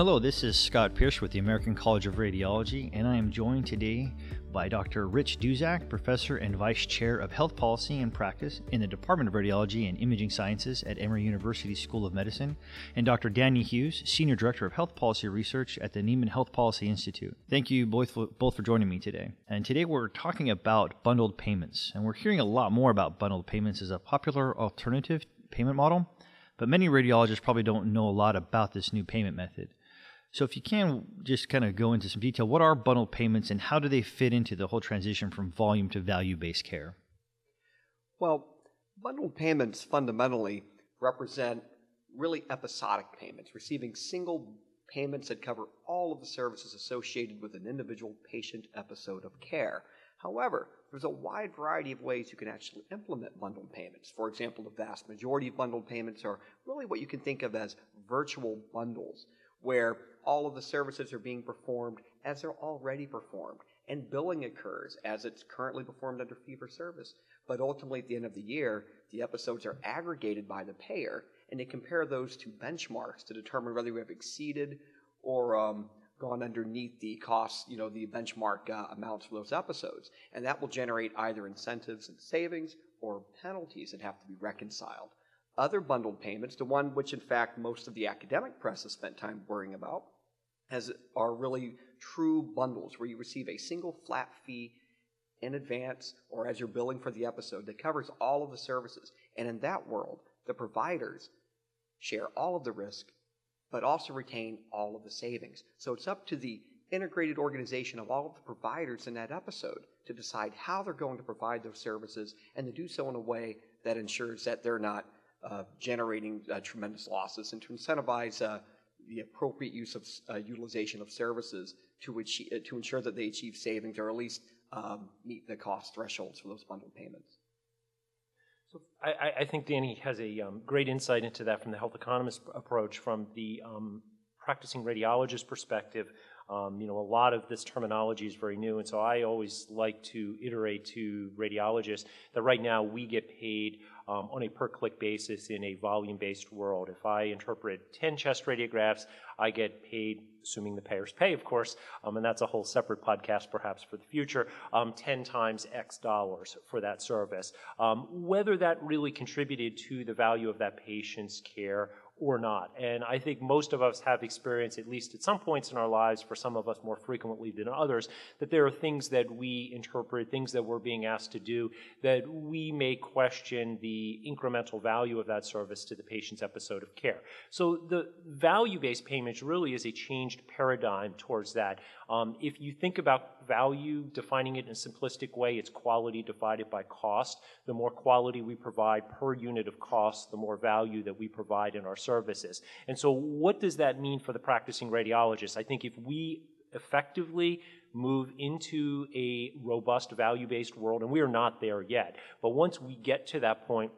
Hello, this is Scott Pierce with the American College of Radiology, and I am joined today by Dr. Rich Duszak, Professor and Vice Chair of Health Policy and Practice in the Department of Radiology and Imaging Sciences at Emory University School of Medicine, and Dr. Danny Hughes, Senior Director of Health Policy Research at the Neiman Health Policy Institute. Thank you both for, both for joining me today. And today we're talking about bundled payments, and we're hearing a lot more about bundled payments as a popular alternative payment model, but many radiologists probably don't know a lot about this new payment method. So, if you can just kind of go into some detail, what are bundled payments and how do they fit into the whole transition from volume to value based care? Well, bundled payments fundamentally represent really episodic payments, receiving single payments that cover all of the services associated with an individual patient episode of care. However, there's a wide variety of ways you can actually implement bundled payments. For example, the vast majority of bundled payments are really what you can think of as virtual bundles, where all of the services are being performed as they're already performed, and billing occurs as it's currently performed under fee for service. But ultimately, at the end of the year, the episodes are aggregated by the payer, and they compare those to benchmarks to determine whether we have exceeded or um, gone underneath the cost, you know, the benchmark uh, amounts for those episodes. And that will generate either incentives and savings or penalties that have to be reconciled. Other bundled payments, the one which in fact most of the academic press has spent time worrying about, has, are really true bundles where you receive a single flat fee in advance or as you're billing for the episode that covers all of the services. And in that world, the providers share all of the risk but also retain all of the savings. So it's up to the integrated organization of all of the providers in that episode to decide how they're going to provide those services and to do so in a way that ensures that they're not generating uh, tremendous losses and to incentivize uh, the appropriate use of uh, utilization of services to, achieve, uh, to ensure that they achieve savings or at least um, meet the cost thresholds for those bundled payments. So I, I, think Danny has a um, great insight into that from the health economist approach, from the um, practicing radiologist perspective. Um, you know, a lot of this terminology is very new, and so I always like to iterate to radiologists that right now we get paid um, on a per click basis in a volume based world. If I interpret 10 chest radiographs, I get paid, assuming the payers pay, of course, um, and that's a whole separate podcast perhaps for the future, um, 10 times X dollars for that service. Um, whether that really contributed to the value of that patient's care or not. And I think most of us have experienced, at least at some points in our lives, for some of us more frequently than others, that there are things that we interpret, things that we're being asked to do, that we may question the incremental value of that service to the patient's episode of care. So the value based payments really is a changed paradigm towards that. Um, if you think about value, defining it in a simplistic way, it's quality divided by cost. The more quality we provide per unit of cost, the more value that we provide in our services. And so, what does that mean for the practicing radiologist? I think if we effectively move into a robust value based world, and we are not there yet, but once we get to that point,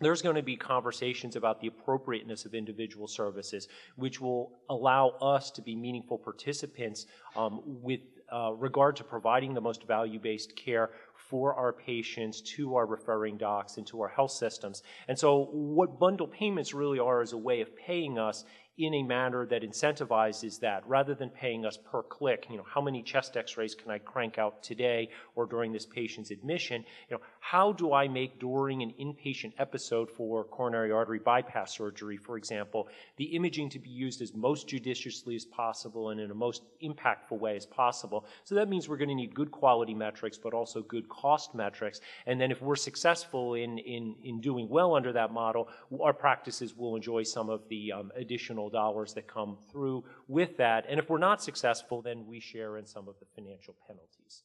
there's going to be conversations about the appropriateness of individual services, which will allow us to be meaningful participants um, with uh, regard to providing the most value based care for our patients to our referring docs and to our health systems. And so, what bundle payments really are is a way of paying us in a manner that incentivizes that rather than paying us per click you know how many chest x-rays can i crank out today or during this patient's admission? You know how do i make during an inpatient episode for coronary artery bypass surgery for example the imaging to be used as most judiciously as possible and in a most impactful way as possible? So that means we're going to need good quality metrics but also good cost metrics. And then if we're successful in in in doing well under that model our practices will enjoy some of the um, additional additional dollars that come through with that. And if we're not successful, then we share in some of the financial penalties.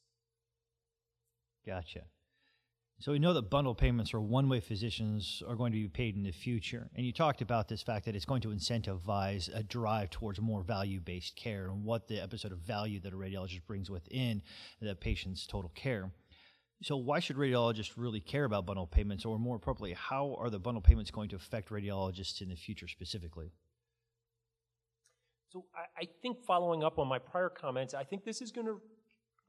Gotcha. So we know that bundle payments are one way physicians are going to be paid in the future. And you talked about this fact that it's going to incentivize a drive towards more value based care and what the episode of value that a radiologist brings within the patient's total care. So why should radiologists really care about bundle payments, or more appropriately, how are the bundle payments going to affect radiologists in the future specifically? So I, I think following up on my prior comments, I think this is going to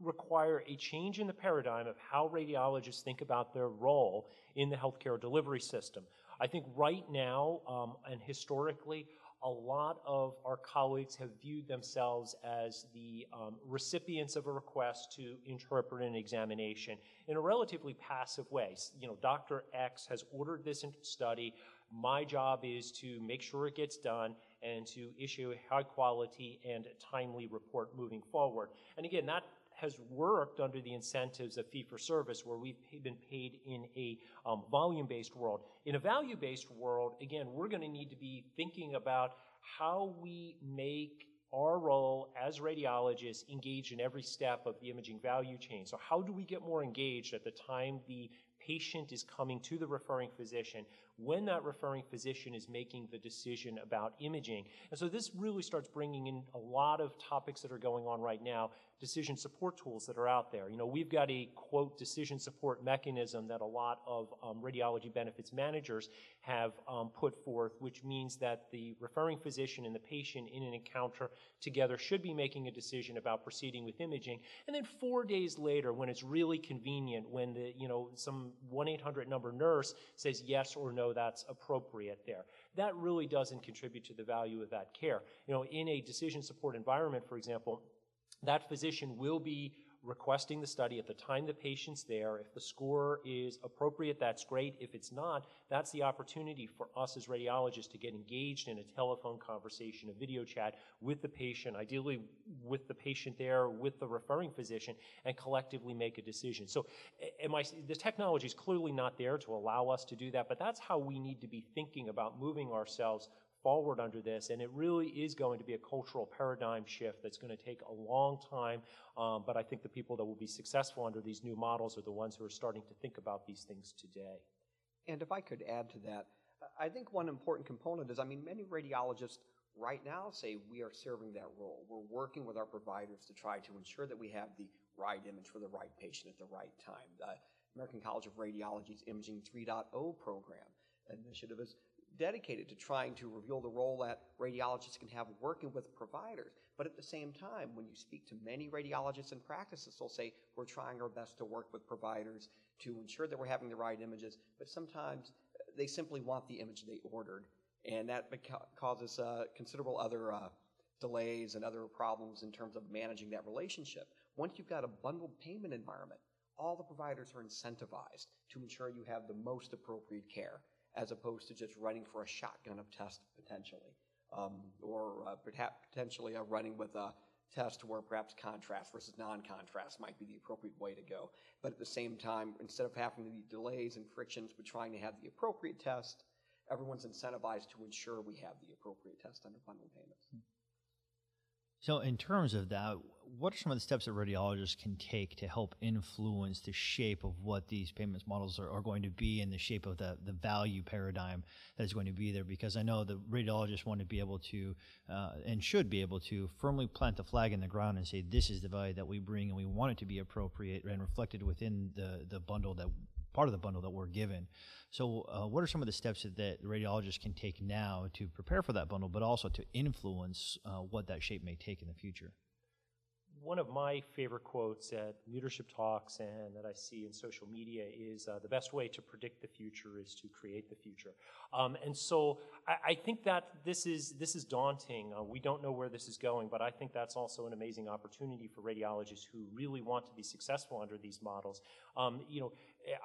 require a change in the paradigm of how radiologists think about their role in the healthcare delivery system. I think right now um, and historically, a lot of our colleagues have viewed themselves as the um, recipients of a request to interpret an examination in a relatively passive way. You know, Dr. X has ordered this study. My job is to make sure it gets done and to issue a high quality and timely report moving forward. And again, that has worked under the incentives of fee for service, where we've been paid in a um, volume based world. In a value based world, again, we're going to need to be thinking about how we make our role as radiologists engaged in every step of the imaging value chain. So, how do we get more engaged at the time the patient is coming to the referring physician when that referring physician is making the decision about imaging. And so this really starts bringing in a lot of topics that are going on right now decision support tools that are out there. You know, we've got a quote decision support mechanism that a lot of um, radiology benefits managers have um, put forth, which means that the referring physician and the patient in an encounter together should be making a decision about proceeding with imaging. And then four days later, when it's really convenient, when the you know some 1-800 number nurse says yes or no, that's appropriate there. That really doesn't contribute to the value of that care. You know, in a decision support environment, for example that physician will be requesting the study at the time the patient's there. If the score is appropriate, that's great. If it's not, that's the opportunity for us as radiologists to get engaged in a telephone conversation, a video chat with the patient, ideally with the patient there, with the referring physician, and collectively make a decision. So am I, the technology is clearly not there to allow us to do that, but that's how we need to be thinking about moving ourselves forward under this, and it really is going to be a cultural paradigm shift that's going to take a long time. Um, but I think the people that will be successful under these new models are the ones who are starting to think about these things today. And if I could add to that, I think one important component is I mean, many radiologists right now say we are serving that role. We're working with our providers to try to ensure that we have the right image for the right patient at the right time. The American College of Radiology's Imaging 3.0 program initiative is dedicated to trying to reveal the role that radiologists can have working with providers. But at the same time, when you speak to many radiologists and practices, they'll say, we're trying our best to work with providers to ensure that we're having the right images, but sometimes they simply want the image they ordered. And that causes uh, considerable other uh, delays and other problems in terms of managing that relationship. Once you've got a bundled payment environment, all the providers are incentivized to ensure you have the most appropriate care as opposed to just running for a shotgun of tests potentially, um, or uh, potentially uh, running with a test where perhaps contrast versus non-contrast might be the appropriate way to go. But at the same time, instead of having the delays and frictions with trying to have the appropriate test, everyone's incentivized to ensure we have the appropriate test under bundle payments. So, in terms of that, what are some of the steps that radiologists can take to help influence the shape of what these payments models are, are going to be and the shape of the, the value paradigm that is going to be there? Because I know the radiologists want to be able to uh, and should be able to firmly plant the flag in the ground and say, this is the value that we bring and we want it to be appropriate and reflected within the, the bundle that part of the bundle that we're given. So, uh, what are some of the steps that, that radiologists can take now to prepare for that bundle, but also to influence uh, what that shape may take in the future? One of my favorite quotes at leadership talks and that I see in social media is uh, the best way to predict the future is to create the future. Um, and so I, I, think that this is this is daunting. Uh, we don't know where this is going, but I think that's also an amazing opportunity for radiologists who really want to be successful under these models. Um, you know,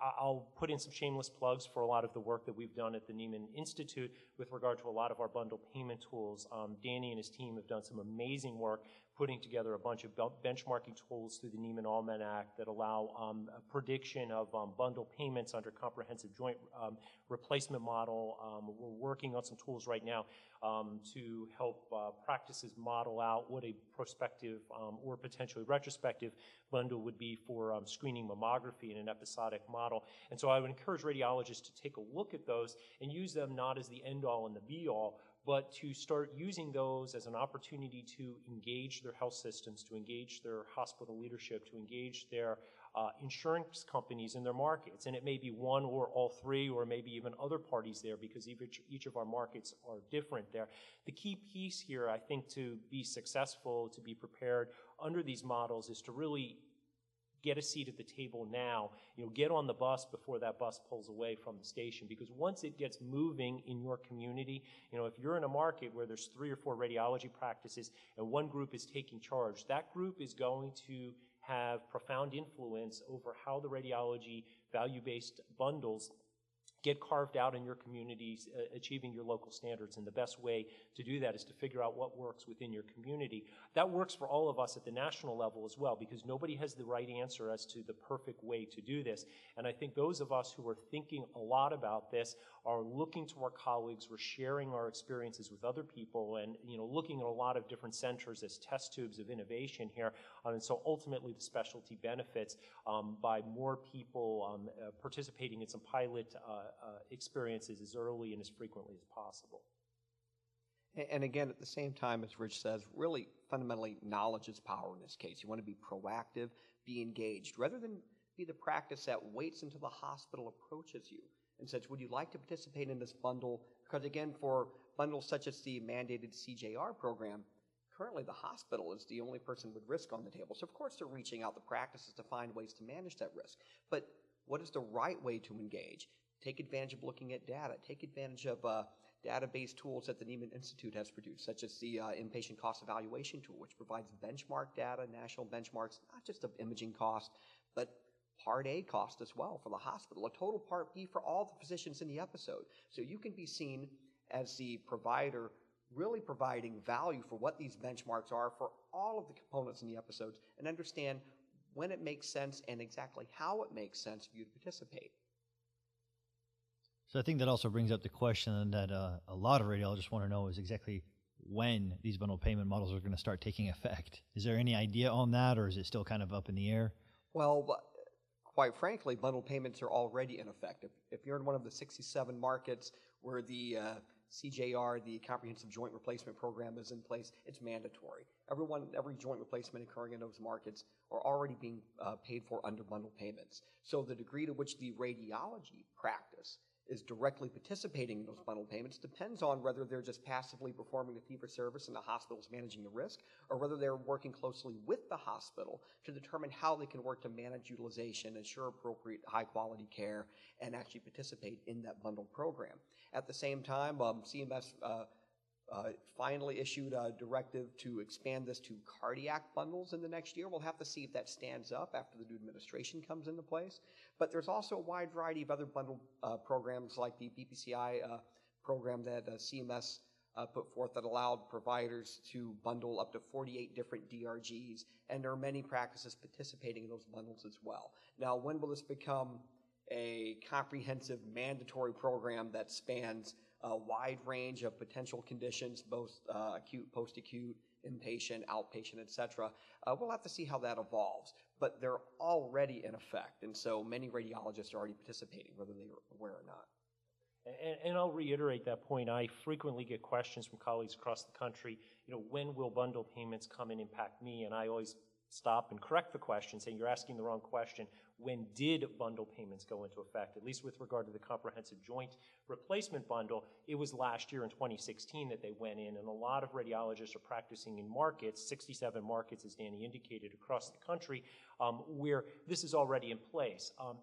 I'll put in some shameless plugs for a lot of the work that we've done at the Neiman Institute with regard to a lot of our bundle payment tools. Um, Danny and his team have done some amazing work putting together a bunch of benchmarking tools through the Neiman Almanac that allow um, a prediction of um, bundle payments under comprehensive joint um, replacement model. Um, we're working on some tools right now um, to help uh, practices model out what a prospective um, or potentially retrospective bundle would be for screening mammography in an episodic model. And so I would encourage radiologists to take a look at those and use them not as the end all and the be all, but to start using those as an opportunity to engage their health systems, to engage their hospital leadership, to engage their uh, insurance companies in their markets. And it may be one or all three, or maybe even other parties there, because each, each of our markets are different there. The key piece here, I think, to be successful, to be prepared under these models, is to really get a seat at the table now. You know, get on the bus before that bus pulls away from the station because once it gets moving in your community, you know, if you're in a market where there's three or four radiology practices and one group is taking charge, that group is going to have profound influence over how the radiology value-based bundles get carved out in your communities, uh, achieving your local standards. And the best way to do that is to figure out what works within your community. That works for all of us at the national level as well, because nobody has the right answer as to the perfect way to do this. And I think those of us who are thinking a lot about this are looking to our colleagues, we're sharing our experiences with other people, and you know, looking at a lot of different centers as test tubes of innovation here. Um, and so ultimately the specialty benefits um, by more people um, uh, participating in some pilot uh, uh, experiences as early and as frequently as possible. And again, at the same time, as Rich says, really fundamentally, knowledge is power in this case. You want to be proactive, be engaged, rather than be the practice that waits until the hospital approaches you and says, Would you like to participate in this bundle? Because again, for bundles such as the mandated CJR program, currently the hospital is the only person with risk on the table. So, of course, they're reaching out the practices to find ways to manage that risk. But what is the right way to engage? Take advantage of looking at data. Take advantage of uh, database tools that the Neiman Institute has produced, such as the uh, inpatient cost evaluation tool, which provides benchmark data, national benchmarks, not just of imaging cost, but Part A cost as well for the hospital, a total Part B for all the physicians in the episode. So you can be seen as the provider really providing value for what these benchmarks are for all of the components in the episodes and understand when it makes sense and exactly how it makes sense for you to participate. So I think that also brings up the question that uh, a lot of radiologists want to know is exactly when these bundle payment models are going to start taking effect. Is there any idea on that, or is it still kind of up in the air? Well, quite frankly, bundle payments are already in effect. If, if you're in one of the 67 markets where the uh, CJR, the Comprehensive Joint Replacement Program, is in place, it's mandatory. Everyone, every joint replacement occurring in those markets are already being uh, paid for under bundle payments. So the degree to which the radiology practice is directly participating in those bundled payments depends on whether they're just passively performing the fee for service and the hospital is managing the risk, or whether they're working closely with the hospital to determine how they can work to manage utilization, ensure appropriate high quality care, and actually participate in that bundled program. At the same time, um, CMS uh, uh, finally issued a directive to expand this to cardiac bundles in the next year. We'll have to see if that stands up after the new administration comes into place. But there's also a wide variety of other bundle uh, programs like the BPCI uh, program that uh, CMS uh, put forth that allowed providers to bundle up to 48 different DRGs, and there are many practices participating in those bundles as well. Now, when will this become a comprehensive mandatory program that spans a wide range of potential conditions, both uh, acute, post-acute, inpatient, outpatient, et cetera. Uh, we'll have to see how that evolves, but they're already in effect, and so many radiologists are already participating, whether they're aware or not. And, and, I'll reiterate that point. I frequently get questions from colleagues across the country, you know, when will bundle payments come and impact me? And I always stop and correct the question, saying you're asking the wrong question. When did bundle payments go into effect? At least with regard to the comprehensive joint replacement bundle, it was last year in 2016 that they went in, and a lot of radiologists are practicing in markets, 67 markets, as Danny indicated, across the country, um, where this is already in place. Um,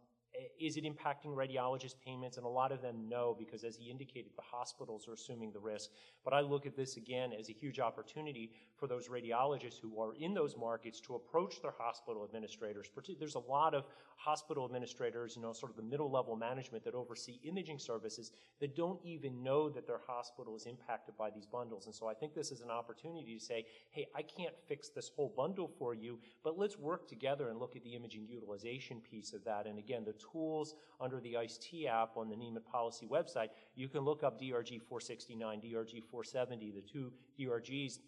is it impacting radiologist payments? And a lot of them know because, as he indicated, the hospitals are assuming the risk. But I look at this again as a huge opportunity for those radiologists who are in those markets to approach their hospital administrators. There's a lot of hospital administrators, you know, sort of the middle level management that oversee imaging services that don't even know that their hospital is impacted by these bundles. And so I think this is an opportunity to say, hey, I can't fix this whole bundle for you, but let's work together and look at the imaging utilization piece of that. And again, the tools under the ICE-T app on the Neiman Policy website, you can look up DRG 469, DRG 470, the two DRGs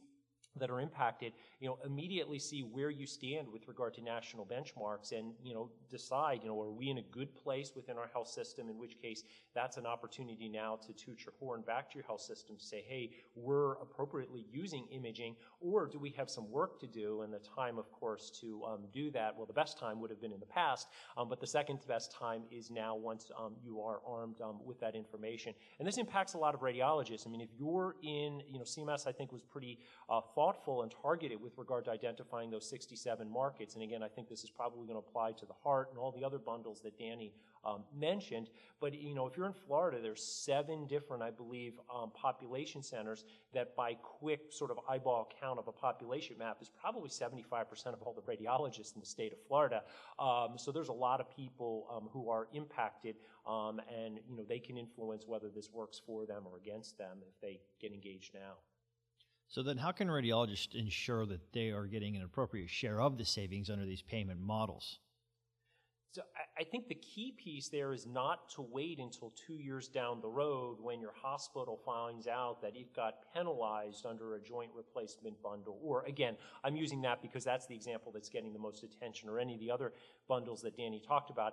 that are impacted, you know, immediately see where you stand with regard to national benchmarks and, you know, decide, you know, are we in a good place within our health system, in which case that's an opportunity now to toot your horn back to your health system to say, hey, we're appropriately using imaging, or do we have some work to do? And the time, of course, to um, do that, well, the best time would have been in the past, um, but the second best time is now once um, you are armed um, with that information. And this impacts a lot of radiologists. I mean, if you're in, you know, CMS, I think, was pretty uh, thoughtful thoughtful and targeted with regard to identifying those 67 markets. And again, I think this is probably going to apply to the heart and all the other bundles that Danny um, mentioned. But you know, if you're in Florida, there's seven different, I believe, um, population centers that, by quick sort of eyeball count of a population map, is probably 75% of all the radiologists in the state of Florida. Um, so there's a lot of people um, who are impacted, um, and you know, they can influence whether this works for them or against them if they get engaged now. So then, how can radiologists ensure that they are getting an appropriate share of the savings under these payment models? So I, think the key piece there is not to wait until two years down the road when your hospital finds out that it got penalized under a joint replacement bundle. Or again, I'm using that because that's the example that's getting the most attention, or any of the other bundles that Danny talked about.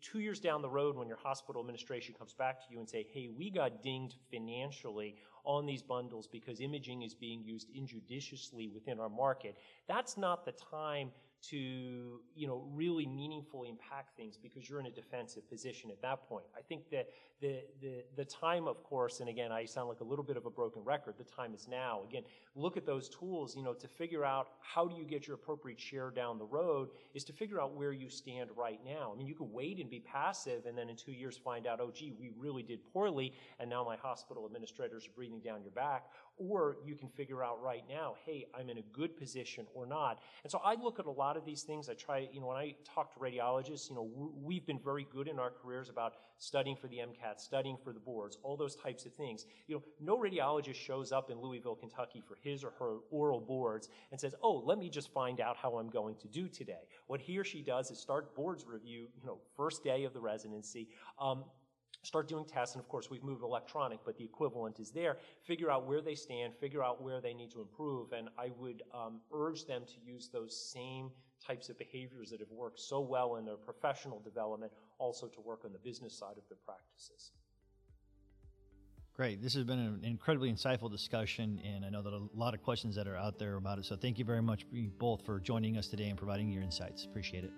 two years down the road when your hospital administration comes back to you and say, hey, we got dinged financially on these bundles because imaging is being used injudiciously within our market, that's not the time to you know really meaningfully impact things because you're in a defensive position at that point. I think that the the the time, of course, and again, I sound like a little bit of a broken record. The time is now. Again, look at those tools. You know, to figure out how do you get your appropriate share down the road is to figure out where you stand right now. I mean, you could wait and be passive, and then in two years find out, oh, gee, we really did poorly, and now my hospital administrators are breathing down your back. Or you can figure out right now, hey, I'm in a good position or not. And so I look at a lot of these things. I try, you know, when I talk to radiologists, you know, we've been very good in our careers about studying for the MCAT, studying for the boards, all those types of things. You know, no radiologist shows up in Louisville, Kentucky for his or her oral boards and says, oh, let me just find out how I'm going to do today. What he or she does is start boards review, you know, first day of the residency. Um, start doing tests. And of course, we've moved electronic, but the equivalent is there. Figure out where they stand, figure out where they need to improve. And I would um, urge them to use those same types of behaviors that have worked so well in their professional development also to work on the business side of their practices. Great. This has been an incredibly insightful discussion, and I know that a lot of questions that are out there about it. So, thank you very much both for joining us today and providing your insights. Appreciate it.